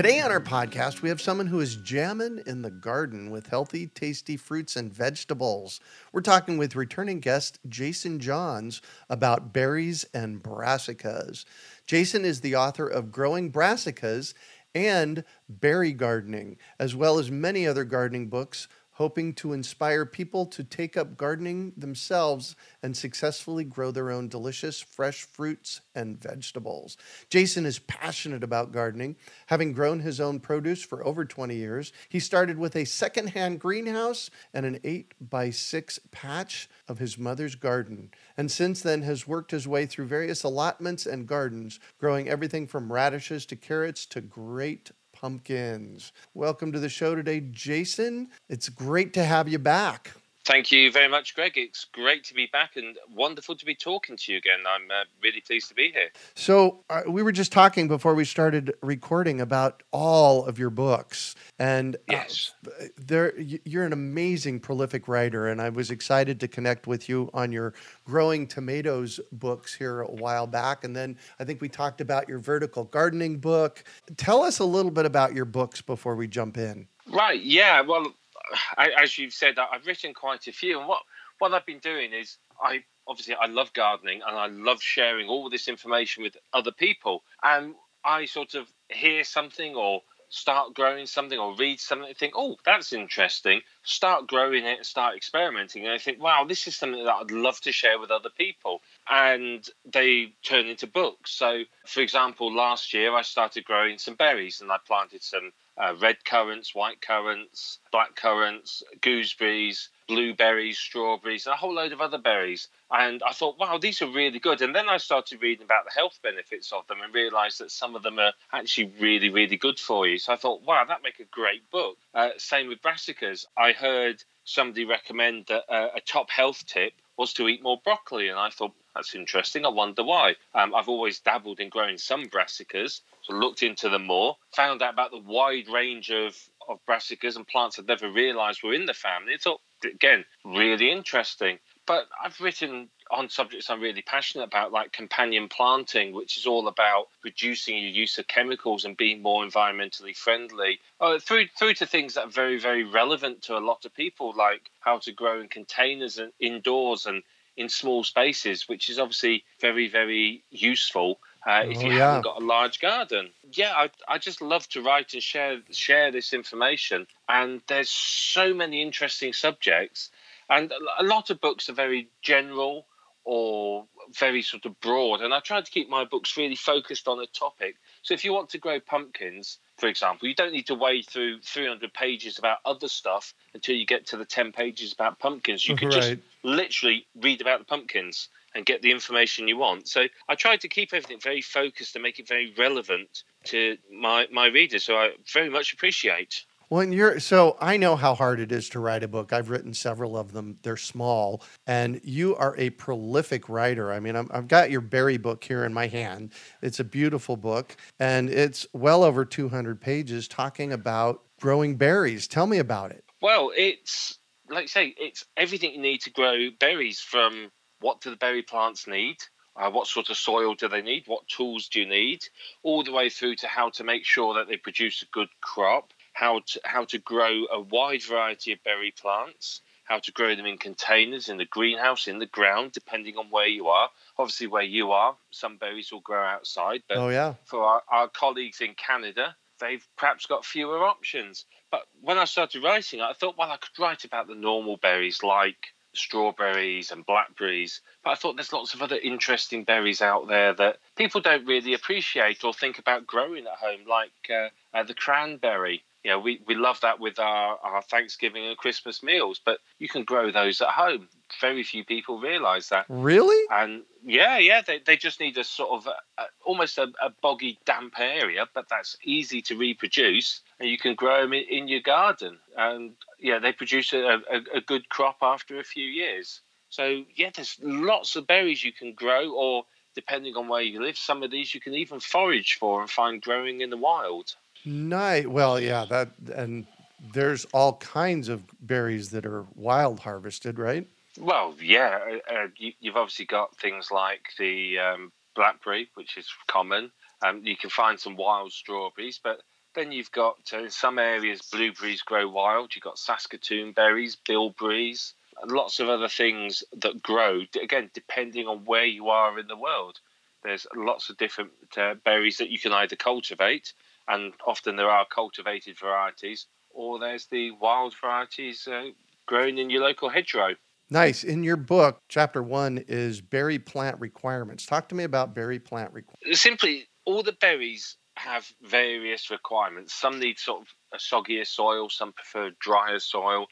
Today on our podcast, we have someone who is jamming in the garden with healthy, tasty fruits and vegetables. We're talking with returning guest Jason Johns about berries and brassicas. Jason is the author of Growing Brassicas and Berry Gardening, as well as many other gardening books hoping to inspire people to take up gardening themselves and successfully grow their own delicious fresh fruits and vegetables. Jason is passionate about gardening, having grown his own produce for over 20 years. He started with a secondhand greenhouse and an 8 by 6 patch of his mother's garden, and since then has worked his way through various allotments and gardens, growing everything from radishes to carrots to great pumpkins. Welcome to the show today, Jason. It's great to have you back. Thank you very much, Greg. It's great to be back and wonderful to be talking to you again. I'm uh, really pleased to be here. So, uh, we were just talking before we started recording about all of your books, and uh, yes, uh, there you're an amazing, prolific writer, and I was excited to connect with you on your growing tomatoes books here a while back, and then I think we talked about your vertical gardening book. Tell us a little bit about your books before we jump in. Right. Yeah. Well, as you've said, I've written quite a few, and what what I've been doing is I obviously I love gardening and I love sharing all this information with other people, and I sort of hear something or start growing something or read something and think, oh, that's interesting. Start growing it and start experimenting. And I think, wow, this is something that I'd love to share with other people. And they turn into books. So, for example, last year I started growing some berries and I planted some uh, red currants, white currants, black currants, gooseberries, blueberries, strawberries, and a whole load of other berries. And I thought, wow, these are really good. And then I started reading about the health benefits of them and realized that some of them are actually really, really good for you. So I thought, wow, that'd make a great book. Uh, same with brassicas. I heard somebody recommend that uh, a top health tip was to eat more broccoli. And I thought, that's interesting. I wonder why. Um, I've always dabbled in growing some brassicas, looked into them more, found out about the wide range of, of brassicas and plants I'd never realised were in the family. It's all, again, really interesting. But I've written on subjects I'm really passionate about, like companion planting, which is all about reducing your use of chemicals and being more environmentally friendly, uh, through through to things that are very, very relevant to a lot of people, like how to grow in containers and indoors and in small spaces, which is obviously very, very useful uh, if oh, you yeah. haven't got a large garden. Yeah, I, I just love to write and share share this information. And there's so many interesting subjects, and a lot of books are very general or very sort of broad. And I try to keep my books really focused on a topic. So if you want to grow pumpkins, for example, you don't need to wade through 300 pages about other stuff until you get to the 10 pages about pumpkins. You could right. just literally read about the pumpkins and get the information you want. So I tried to keep everything very focused and make it very relevant to my, my readers. So I very much appreciate. Well, and you're so I know how hard it is to write a book. I've written several of them. They're small, and you are a prolific writer. I mean, i have got your berry book here in my hand. It's a beautiful book, and it's well over 200 pages talking about growing berries. Tell me about it. Well, it's like I say, it's everything you need to grow berries. From what do the berry plants need? Uh, what sort of soil do they need? What tools do you need? All the way through to how to make sure that they produce a good crop how to, how to grow a wide variety of berry plants, how to grow them in containers, in the greenhouse, in the ground, depending on where you are. Obviously, where you are, some berries will grow outside. But oh, yeah. for our, our colleagues in Canada, they've perhaps got fewer options. But when I started writing, I thought, well, I could write about the normal berries like strawberries and blackberries. But I thought there's lots of other interesting berries out there that people don't really appreciate or think about growing at home, like uh, uh, the cranberry. You know, we, we love that with our, our Thanksgiving and Christmas meals, but you can grow those at home. Very few people realise that. Really? And yeah, yeah, they, they just need a sort of a, a, almost a, a boggy, damp area, but that's easy to reproduce, you can grow them in, in your garden. And yeah, they produce a, a, a good crop after a few years. So yeah, there's lots of berries you can grow, or depending on where you live, some of these you can even forage for and find growing in the wild. Nice. Well, yeah, that and there's all kinds of berries that are wild harvested, right? Well, yeah, uh, uh you, have obviously got things like the um, blackberry, which is common. Um, you can find some wild strawberries, but then you've got uh, in some areas blueberries grow wild. You've got Saskatoon berries, bilberries, lots of other things that grow. Again, depending on where you are in the world, there's lots of different uh, berries that you can either cultivate and often there are cultivated varieties, or there's the wild varieties uh, grown in your local hedgerow. Nice. In your book, chapter one is berry plant requirements. Talk to me about berry plant requirements. Simply, all the berries have various requirements. Some need sort of a soggier soil, some prefer drier soil.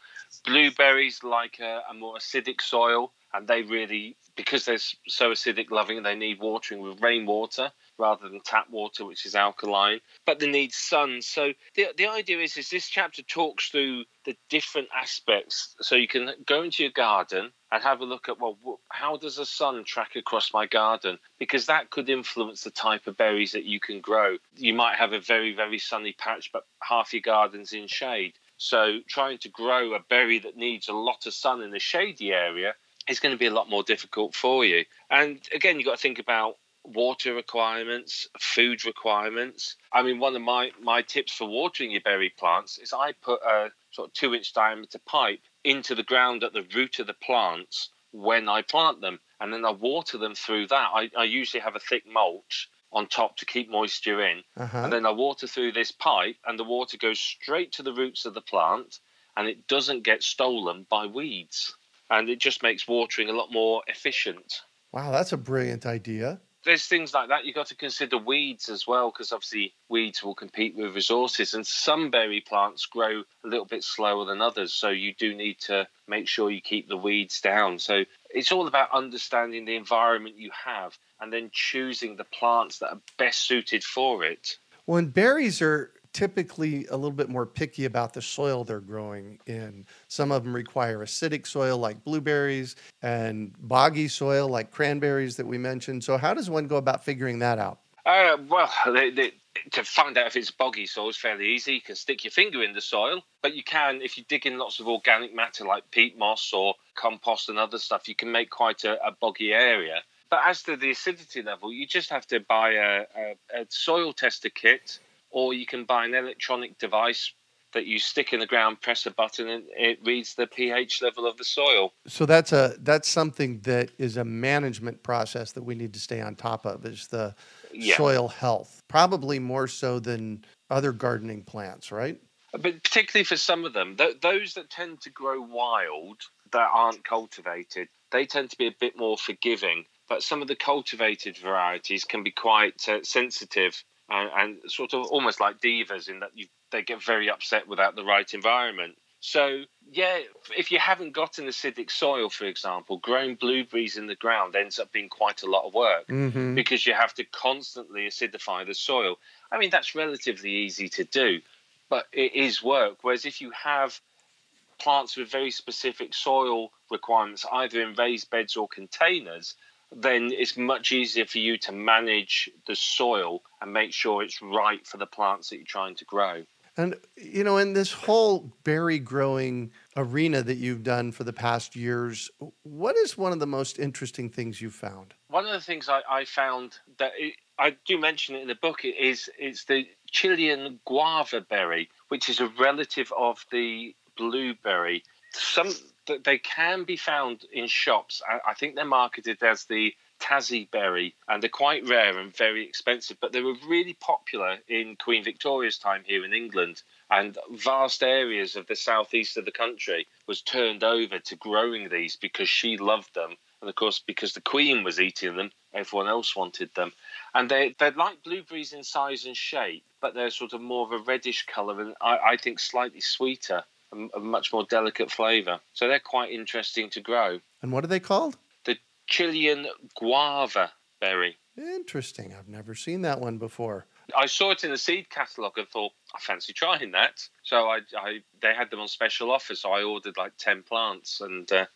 Blueberries like a, a more acidic soil, and they really, because they're so acidic loving, they need watering with rainwater rather than tap water, which is alkaline. But they need sun. So the the idea is is this chapter talks through the different aspects. So you can go into your garden and have a look at well, how does the sun track across my garden? Because that could influence the type of berries that you can grow. You might have a very very sunny patch, but half your garden's in shade. So trying to grow a berry that needs a lot of sun in a shady area is going to be a lot more difficult for you. And again, you've got to think about water requirements, food requirements. I mean, one of my, my tips for watering your berry plants is I put a sort of two inch diameter pipe into the ground at the root of the plants when I plant them, and then I water them through that. I, I usually have a thick mulch on top to keep moisture in, uh-huh. and then I water through this pipe, and the water goes straight to the roots of the plant, and it doesn't get stolen by weeds, and it just makes watering a lot more efficient. Wow, that's a brilliant idea there's things like that. You've got to consider weeds as well, because obviously weeds will compete with resources, and some berry plants grow a little bit slower than others. So you do need to make sure you keep the weeds down. So it's all about understanding the environment you have and then choosing the plants that are best suited for it. When berries are typically a little bit more picky about the soil they're growing in. Some of them require acidic soil like blueberries and boggy soil like cranberries that we mentioned. So, how does one go about figuring that out? Uh, well, they, they, to find out if it's boggy soil is fairly easy. You can stick your finger in the soil, but you can, if you dig in lots of organic matter like peat moss or compost and other stuff, you can make quite a, a boggy area. But as to the acidity level, you just have to buy a, a, a soil tester kit or you can buy an electronic device that you stick in the ground, press a button, and it reads the pH level of the soil. So that's a that's something that is a management process that we need to stay on top of is the yeah. soil health. Probably more so than other gardening plants, right? But particularly for some of them, th- those that tend to grow wild that aren't cultivated, they tend to be a bit more forgiving. But some of the cultivated varieties can be quite uh, sensitive and, and sort of almost like divas in that you, they get very upset without the right environment. So, yeah, if you haven't got an acidic soil, for example, growing blueberries in the ground ends up being quite a lot of work mm-hmm. because you have to constantly acidify the soil. I mean, that's relatively easy to do, but it is work. Whereas if you have plants with very specific soil requirements, either in raised beds or containers, then it's much easier for you to manage the soil and make sure it's right for the plants that you're trying to grow. And, you know, in this whole berry growing arena that you've done for the past years, what is one of the most interesting things you've found? One of the things I, I found that it, I do mention it in the book is it's the Chilean guava berry, which is a relative of the blueberry. Some they can be found in shops. I, think they're marketed as the Tassie berry, and they're quite rare and very expensive, but they were really popular in Queen Victoria's time here in England. And vast areas of the southeast of the country was turned over to growing these because she loved them. And of course, because the Queen was eating them, everyone else wanted them. And they, they're like blueberries in size and shape, but they're sort of more of a reddish colour and I, I think slightly sweeter a much more delicate flavour. So they're quite interesting to grow. And what are they called? The Chilean guava berry. Interesting. I've never seen that one before. I saw it in the seed catalogue and thought, I fancy trying that. So I, I they had them on special offer, so I ordered like 10 plants and uh,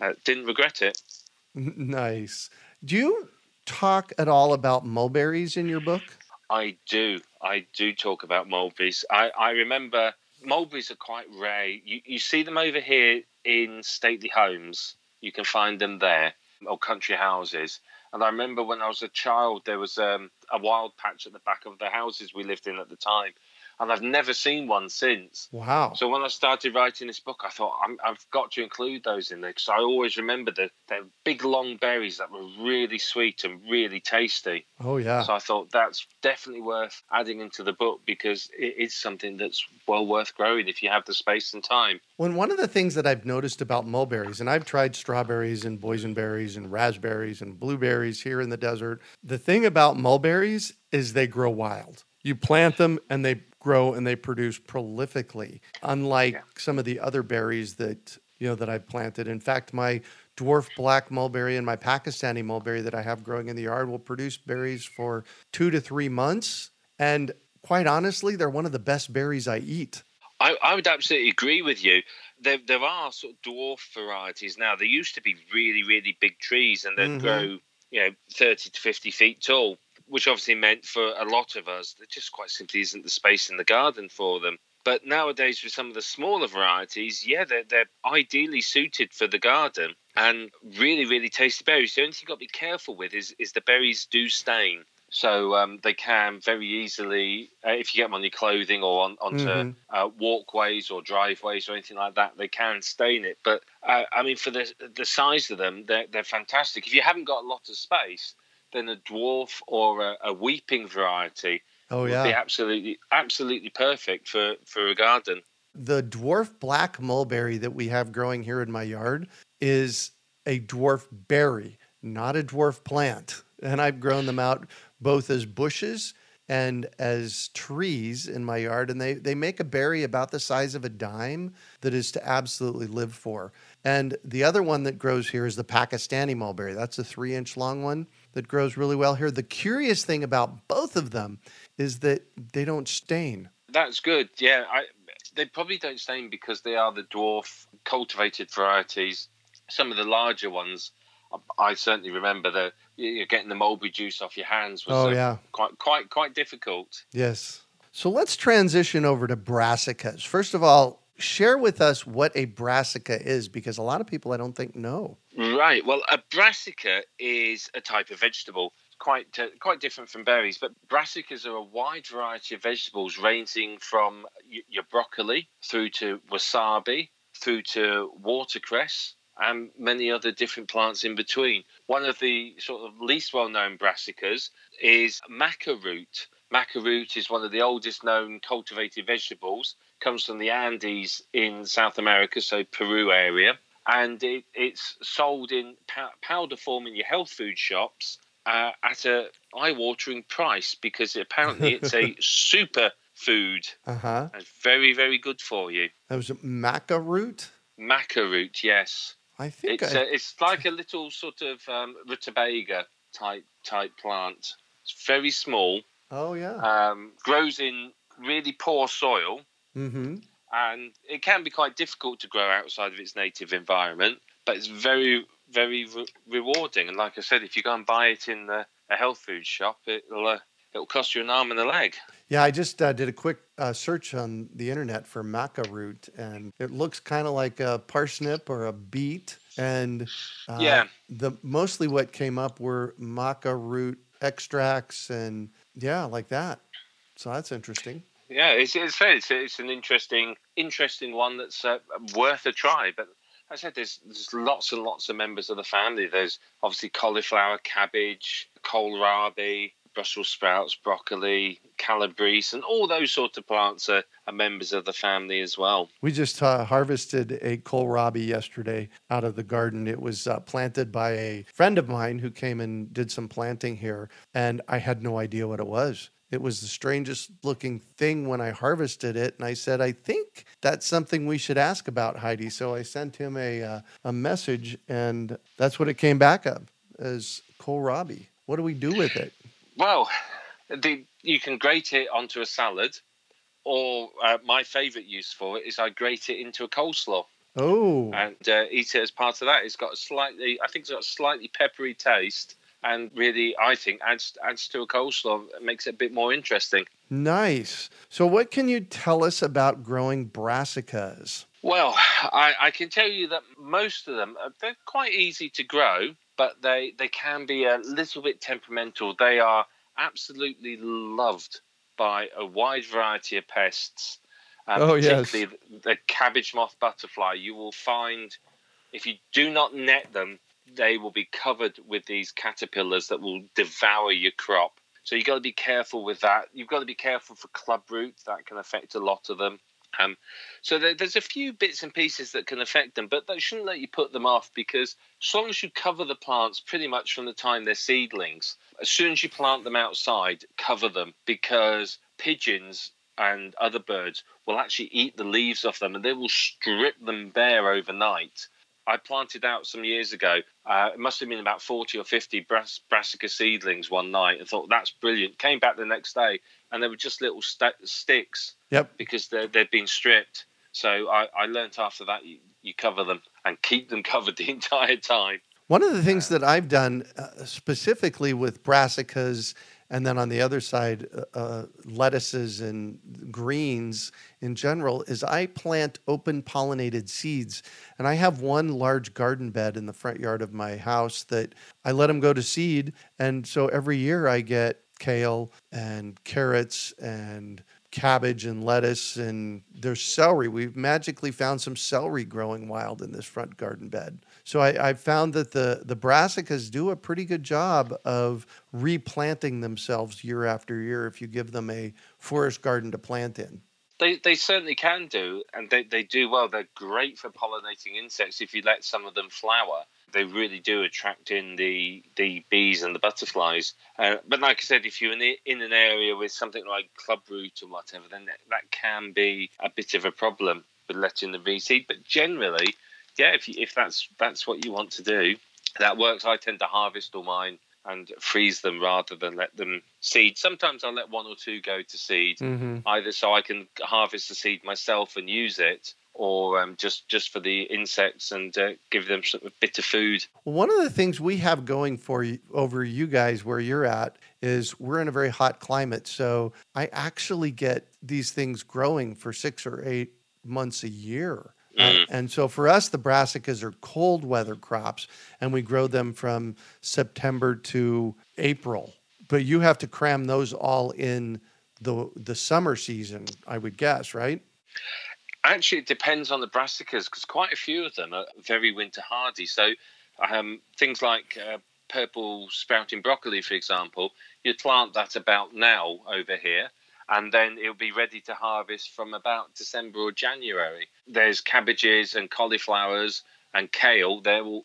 uh, didn't regret it. Nice. Do you talk at all about mulberries in your book? I do. I do talk about mulberries. I, I remember mulberries are quite rare. You, you see them over here in stately homes. You can find them there, or country houses. And I remember when I was a child, there was um, a wild patch at the back of the houses we lived in at the time and I've never seen one since. Wow. So when I started writing this book, I thought i have got to include those in there because I always remember the, the big long berries that were really sweet and really tasty. Oh, yeah. So I thought that's definitely worth adding into the book because it is something that's well worth growing if you have the space and time. When one of the things that I've noticed about mulberries, and I've tried strawberries and boysenberries and raspberries and blueberries here in the desert, the thing about mulberries is they grow wild. You plant them and they grow and they produce prolifically, unlike yeah. some of the other berries that you know that I've planted. In fact, my dwarf black mulberry and my Pakistani mulberry that I have growing in the yard will produce berries for two to three months. And quite honestly, they're one of the best berries I eat. I, I would absolutely agree with you. There, there are sort of dwarf varieties now. There used to be really, really big trees and they'd mm-hmm. grow, you know, 30 to 50 feet tall which obviously meant for a lot of us, there just quite simply isn't the space in the garden for them. But nowadays, with some of the smaller varieties, yeah, they're, they're ideally suited for the garden and really, really tasty berries. The only thing you've got to be careful with is, is the berries do stain. So um, they can very easily, uh, if you get them on your clothing or on, onto mm-hmm. uh, walkways or driveways or anything like that, they can stain it. But uh, I mean, for the the size of them, they're they're fantastic. If you haven't got a lot of space, then a dwarf or a, a weeping variety oh, yeah. would be absolutely absolutely perfect for, for a garden. The dwarf black mulberry that we have growing here in my yard is a dwarf berry, not a dwarf plant. And I've grown them out both as bushes and as trees in my yard. And they, they make a berry about the size of a dime that is to absolutely live for. And the other one that grows here is the Pakistani mulberry. That's a three inch long one that grows really well here. The curious thing about both of them is that they don't stain. That's good. Yeah, I, they probably don't stain because they are the dwarf cultivated varieties. Some of the larger ones, I certainly remember that you're getting the mulberry juice off your hands was oh, uh, yeah. quite quite quite difficult. Yes. So let's transition over to brassicas. First of all, share with us what a brassica is because a lot of people I don't think know. Right. Well, a brassica is a type of vegetable, quite uh, quite different from berries. But brassicas are a wide variety of vegetables, ranging from y- your broccoli through to wasabi, through to watercress, and many other different plants in between. One of the sort of least well-known brassicas is maca root. Maca root is one of the oldest known cultivated vegetables. Comes from the Andes in South America, so Peru area and it, it's sold in powder form in your health food shops uh, at a eye-watering price because apparently it's a super food. Uh-huh. It's very, very good for you. That was maca root. Maca root, yes. I think it's, I... it's like a little sort of um, rutabaga type type plant. It's very small. Oh yeah. Um, grows in really poor soil. Mm-hmm and it can be quite difficult to grow outside of its native environment, but it's very, very re- rewarding. And like I said, if you go and buy it in the, a health food shop, it'll uh, it'll cost you an arm and a leg. Yeah, I just uh, did a quick uh, search on the internet for maca root, and it looks kind of like a parsnip or a beet. And uh, yeah, the mostly what came up were maca root extracts, and yeah, like that. So that's interesting yeah, it's it's, it's, it's an interesting interesting one that's uh, worth a try. But as I said there's there's lots and lots of members of the family. There's obviously cauliflower, cabbage, kohlrabi, Brussels sprouts, broccoli, calabrese, and all those sorts of plants are, are members of the family as well. We just uh, harvested a kohlrabi yesterday out of the garden. It was uh, planted by a friend of mine who came and did some planting here, and I had no idea what it was. It was the strangest looking thing when I harvested it, and I said, "I think that's something we should ask about, Heidi." So I sent him a uh, a message, and that's what it came back of as kohlrabi. What do we do with it? Well, the, you can grate it onto a salad, or uh, my favourite use for it is I grate it into a coleslaw. Oh, and uh, eat it as part of that. It's got a slightly, I think it's got a slightly peppery taste, and really, I think adds adds to a coleslaw, makes it a bit more interesting. Nice. So, what can you tell us about growing brassicas? Well, I, I can tell you that most of them uh, they're quite easy to grow but they they can be a little bit temperamental. They are absolutely loved by a wide variety of pests. Um, oh yes, the, the cabbage moth butterfly. You will find if you do not net them, they will be covered with these caterpillars that will devour your crop. So you've got to be careful with that. You've got to be careful for clubroot. That can affect a lot of them. Um, so there, there's a few bits and pieces that can affect them, but that shouldn't let you put them off because as long as you cover the plants pretty much from the time they're seedlings, as soon as you plant them outside, cover them because pigeons and other birds will actually eat the leaves off them and they will strip them bare overnight. I planted out some years ago. Uh, it must have been about 40 or 50 brass, brassica seedlings one night and thought, that's brilliant. Came back the next day and they were just little st- sticks Yep. Because they they've been stripped. So I, I learned after that you, you cover them and keep them covered the entire time. One of the things that I've done uh, specifically with brassicas, and then on the other side, uh, uh, lettuces and greens in general, is I plant open pollinated seeds. And I have one large garden bed in the front yard of my house that I let them go to seed. And so every year I get kale and carrots and cabbage and lettuce and there's celery. We've magically found some celery growing wild in this front garden bed. So I, I found that the, the brassicas do a pretty good job of replanting themselves year after year if you give them a forest garden to plant in. They, they certainly can do, and they, they do well. They're great for pollinating insects if you let some of them flower they really do attract in the the bees and the butterflies. Uh, but like I said, if you're in, the, in an area with something like clubroot or whatever, then that, that can be a bit of a problem with letting the bees seed. But generally, yeah, if you, if that's that's what you want to do, that works. I tend to harvest all mine and freeze them rather than let them seed. Sometimes I'll let one or two go to seed, mm-hmm. either so I can harvest the seed myself and use it, or um, just just for the insects and uh, give them some, a bit of food. One of the things we have going for you, over you guys where you're at is we're in a very hot climate, so I actually get these things growing for six or eight months a year. Mm. and so for us, the brassicas are cold weather crops, and we grow them from September to April. But you have to cram those all in the the summer season, I would guess, right? Actually, it depends on the brassicas because quite a few of them are very winter hardy. So um, things like uh, purple sprouting broccoli, for example, you'd plant that about now over here, and then it'll be ready to harvest from about December or January. There's cabbages and cauliflowers and kale. They're all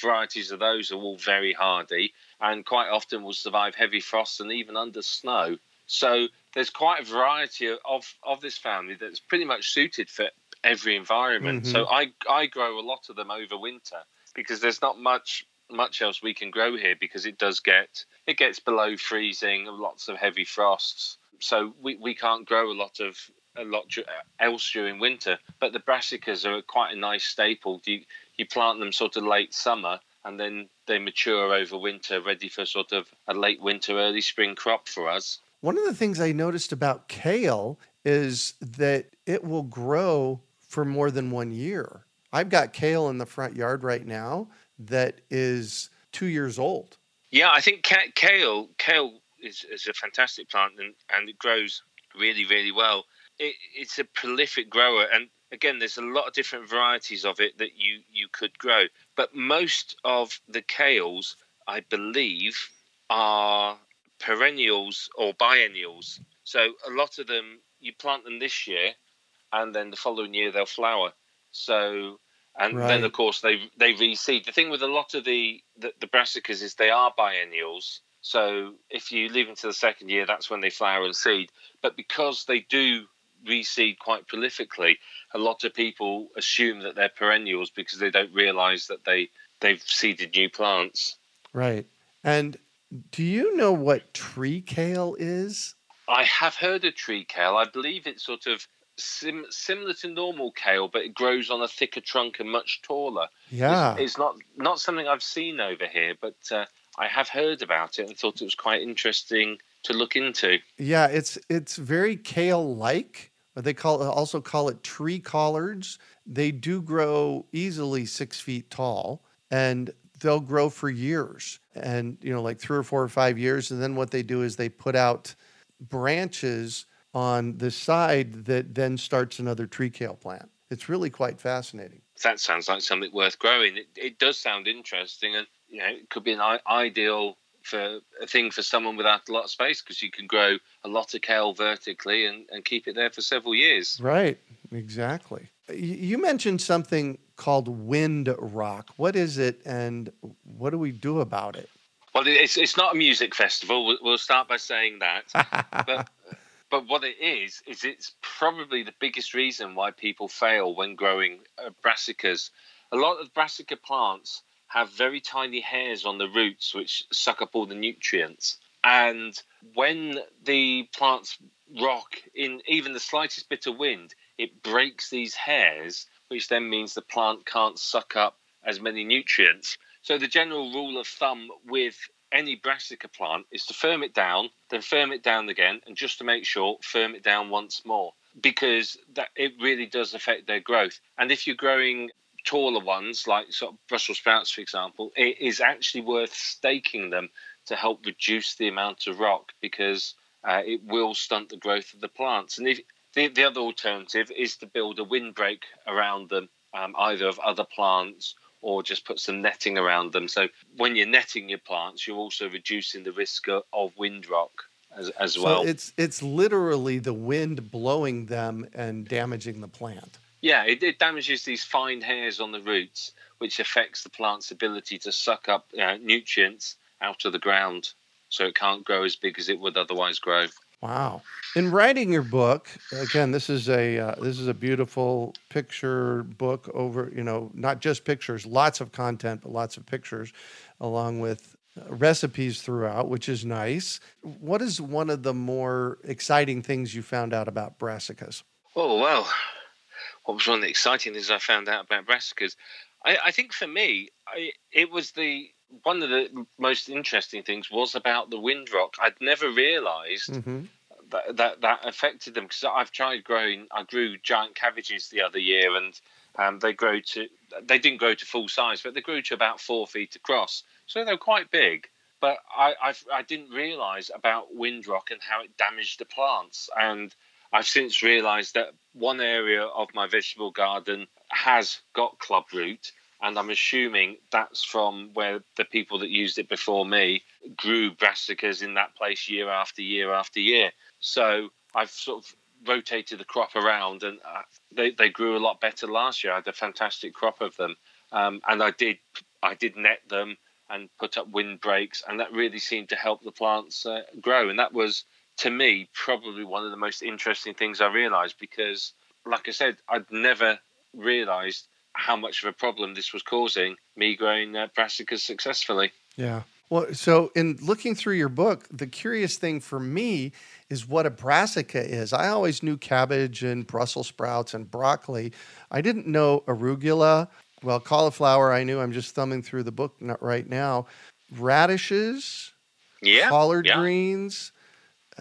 varieties of those are all very hardy and quite often will survive heavy frosts and even under snow. So there's quite a variety of, of this family that's pretty much suited for every environment. Mm-hmm. So I I grow a lot of them over winter because there's not much much else we can grow here because it does get it gets below freezing, lots of heavy frosts. So we, we can't grow a lot of a lot else during winter. But the brassicas are quite a nice staple. You you plant them sort of late summer and then they mature over winter, ready for sort of a late winter, early spring crop for us. One of the things I noticed about kale is that it will grow for more than one year. I've got kale in the front yard right now that is two years old. Yeah, I think kale kale is, is a fantastic plant and, and it grows really really well. It, it's a prolific grower and again, there's a lot of different varieties of it that you you could grow, but most of the kales, I believe, are perennials or biennials. So a lot of them, you plant them this year, and then the following year they'll flower. So and right. then of course they they reseed. The thing with a lot of the, the the brassicas is they are biennials. So if you leave them to the second year, that's when they flower and seed. But because they do reseed quite prolifically, a lot of people assume that they're perennials because they don't realise that they they've seeded new plants. Right. And do you know what tree kale is? I have heard of tree kale. I believe it's sort of sim- similar to normal kale, but it grows on a thicker trunk and much taller. Yeah, it's, it's not not something I've seen over here, but uh, I have heard about it and thought it was quite interesting to look into. Yeah, it's it's very kale like. They call also call it tree collards. They do grow easily six feet tall, and they'll grow for years, and you know, like three or four or five years. And then what they do is they put out branches on the side that then starts another tree kale plant. It's really quite fascinating. That sounds like something worth growing. It, it does sound interesting, and you know, it could be an I- ideal for a thing for someone without a lot of space because you can grow a lot of kale vertically and, and keep it there for several years. Right, exactly. You mentioned something called wind rock. What is it, and what do we do about it? Well, it's it's not a music festival. We'll, we'll start by saying that. but but what it is is it's probably the biggest reason why people fail when growing uh, brassicas. A lot of brassica plants have very tiny hairs on the roots which suck up all the nutrients. And when the plants rock in even the slightest bit of wind, it breaks these hairs, which then means the plant can't suck up as many nutrients. So the general rule of thumb with any brassica plant is to firm it down, then firm it down again, and just to make sure, firm it down once more because that it really does affect their growth. And if you're growing taller ones like sort of Brussels sprouts, for example, it is actually worth staking them to help reduce the amount of rock because uh, it will stunt the growth of the plants. And if the, the other alternative is to build a windbreak around them, um, either of other plants or just put some netting around them. So when you're netting your plants, you're also reducing the risk of wind rock as, as so well. It's it's literally the wind blowing them and damaging the plant. Yeah, it, it damages these fine hairs on the roots, which affects the plant's ability to suck up uh, nutrients out of the ground, so it can't grow as big as it would otherwise grow. Wow. In writing your book, again, this is a uh, this is a beautiful picture book over, you know, not just pictures, lots of content, but lots of pictures along with uh, recipes throughout, which is nice. What is one of the more exciting things you found out about brassicas? Oh, well, what was one of the exciting things I found out about brassicas? I, I think for me, I, it was the one of the most interesting things was about the windrock. I'd never realized mm-hmm. that, that that affected them because I've tried growing. I grew giant cabbages the other year, and um, they grow to they didn't grow to full size, but they grew to about four feet across, so they're quite big. But I I've, I did not realize about windrock and how it damaged the plants, and I've since realised that one area of my vegetable garden has got clubroot, and I'm assuming that's from where the people that used it before me grew brassicas in that place year after year after year. So I've sort of rotated the crop around, and uh, they they grew a lot better last year. I had a fantastic crop of them, um, and I did I did net them and put up windbreaks, and that really seemed to help the plants uh, grow. And that was to me probably one of the most interesting things I realised because, like I said, I'd never realised how much of a problem this was causing me growing uh, brassicas successfully. Yeah. Well, so in looking through your book, the curious thing for me is what a brassica is. I always knew cabbage and Brussels sprouts and broccoli. I didn't know arugula. Well, cauliflower, I knew. I'm just thumbing through the book right now. Radishes, yeah, collard yeah. greens,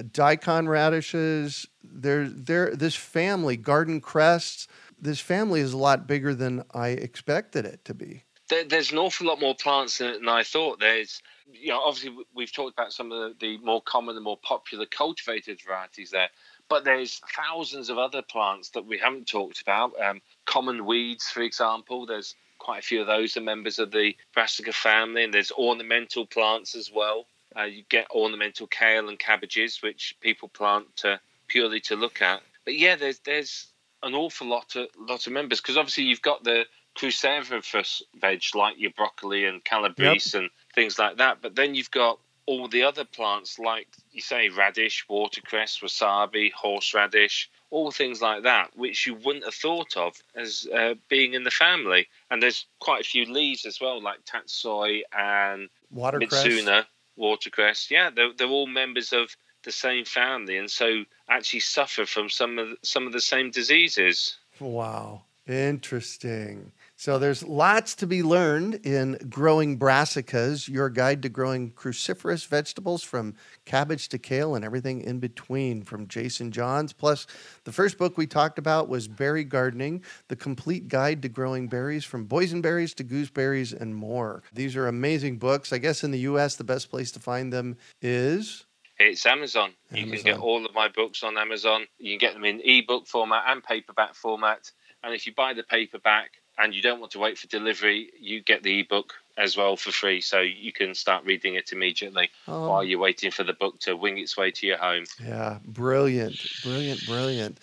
daikon radishes. There, there. This family, garden crests this family is a lot bigger than I expected it to be. There, there's an awful lot more plants in it than I thought. There's, you know, obviously we've talked about some of the, the more common and more popular cultivated varieties there, but there's thousands of other plants that we haven't talked about. Um, common weeds, for example, there's quite a few of those are members of the brassica family, and there's ornamental plants as well. Uh, you get ornamental kale and cabbages, which people plant to, purely to look at. But yeah, there's there's an awful lot of lot of members because obviously you've got the cruciferous veg like your broccoli and calabrese yep. and things like that. But then you've got all the other plants like you say radish, watercress, wasabi, horseradish, all things like that, which you wouldn't have thought of as uh, being in the family. And there's quite a few leaves as well, like tatsoi and watercress. mizuna, watercress. Yeah, they're, they're all members of the same family, and so actually suffer from some of some of the same diseases. Wow, interesting. So there's lots to be learned in growing brassicas, your guide to growing cruciferous vegetables from cabbage to kale and everything in between from Jason Johns. Plus, the first book we talked about was Berry Gardening, the complete guide to growing berries from boysenberries to gooseberries and more. These are amazing books. I guess in the US, the best place to find them is it's Amazon. Amazon. You can get all of my books on Amazon. You can get them in ebook format and paperback format. And if you buy the paperback, and you don't want to wait for delivery, you get the ebook as well for free, so you can start reading it immediately oh. while you're waiting for the book to wing its way to your home. Yeah, brilliant, brilliant, brilliant.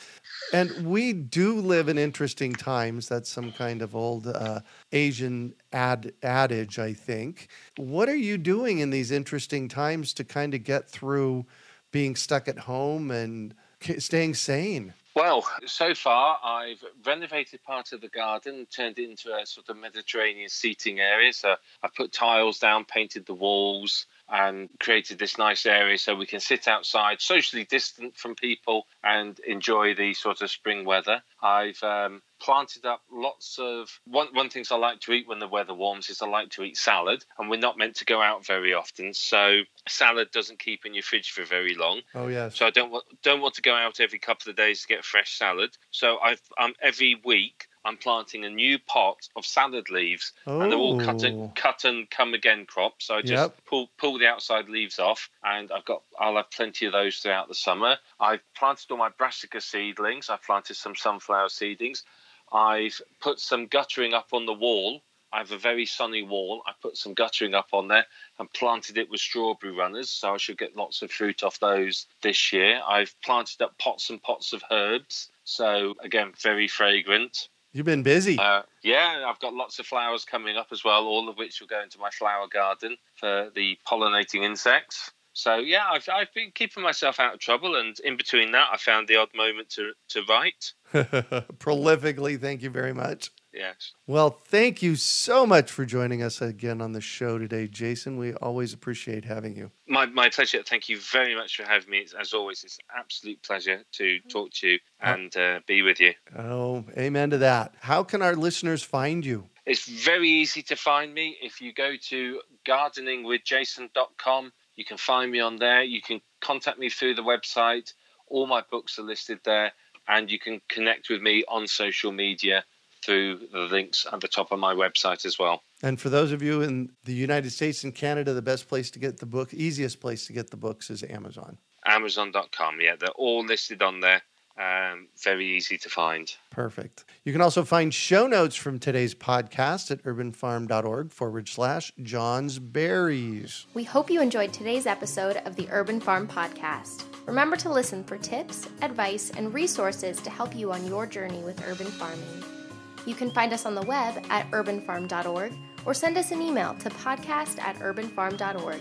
And we do live in interesting times. That's some kind of old uh, Asian ad adage, I think. What are you doing in these interesting times to kind of get through being stuck at home and staying sane? Well, so far I've renovated part of the garden, turned it into a sort of Mediterranean seating area. So I've put tiles down, painted the walls, and created this nice area so we can sit outside, socially distant from people, and enjoy the sort of spring weather. I've um, planted up lots of one one things I like to eat when the weather warms is I like to eat salad, and we're not meant to go out very often, so salad doesn't keep in your fridge for very long. Oh yes. So I don't want don't want to go out every couple of days to get fresh salad. So I've um every week I'm planting a new pot of salad leaves, oh. and they're all cut and cut and come again crops. So I just yep. pull pull the outside leaves off, and I've got I'll have plenty of those throughout the summer. I've planted all my brassica seedlings. I've planted some sunflower seedlings. I've put some guttering up on the wall. I have a very sunny wall. I put some guttering up on there and planted it with strawberry runners, so I should get lots of fruit off those this year. I've planted up pots and pots of herbs, so again, very fragrant. You've been busy. Uh, yeah, I've got lots of flowers coming up as well, all of which will go into my flower garden for the pollinating insects. So yeah, I've, I've been keeping myself out of trouble, and in between that, I found the odd moment to to write. Prolifically, thank you very much. Yes. Well, thank you so much for joining us again on the show today, Jason. We always appreciate having you. My, my pleasure. Thank you very much for having me. As always, it's an absolute pleasure to talk to you and uh, be with you. Oh, amen to that. How can our listeners find you? It's very easy to find me. If you go to gardeningwithjason.com, you can find me on there. You can contact me through the website. All my books are listed there, and you can connect with me on social media through the links at the top of my website as well. And for those of you in the United States and Canada, the best place to get the book, easiest place to get the books is Amazon. Amazon.com. Yeah, they're all listed on there. Um, very easy to find. Perfect. You can also find show notes from today's podcast at urbanfarm.org forward slash Johns Berries. We hope you enjoyed today's episode of the Urban Farm Podcast. Remember to listen for tips, advice, and resources to help you on your journey with urban farming. You can find us on the web at urbanfarm.org or send us an email to podcast at urbanfarm.org.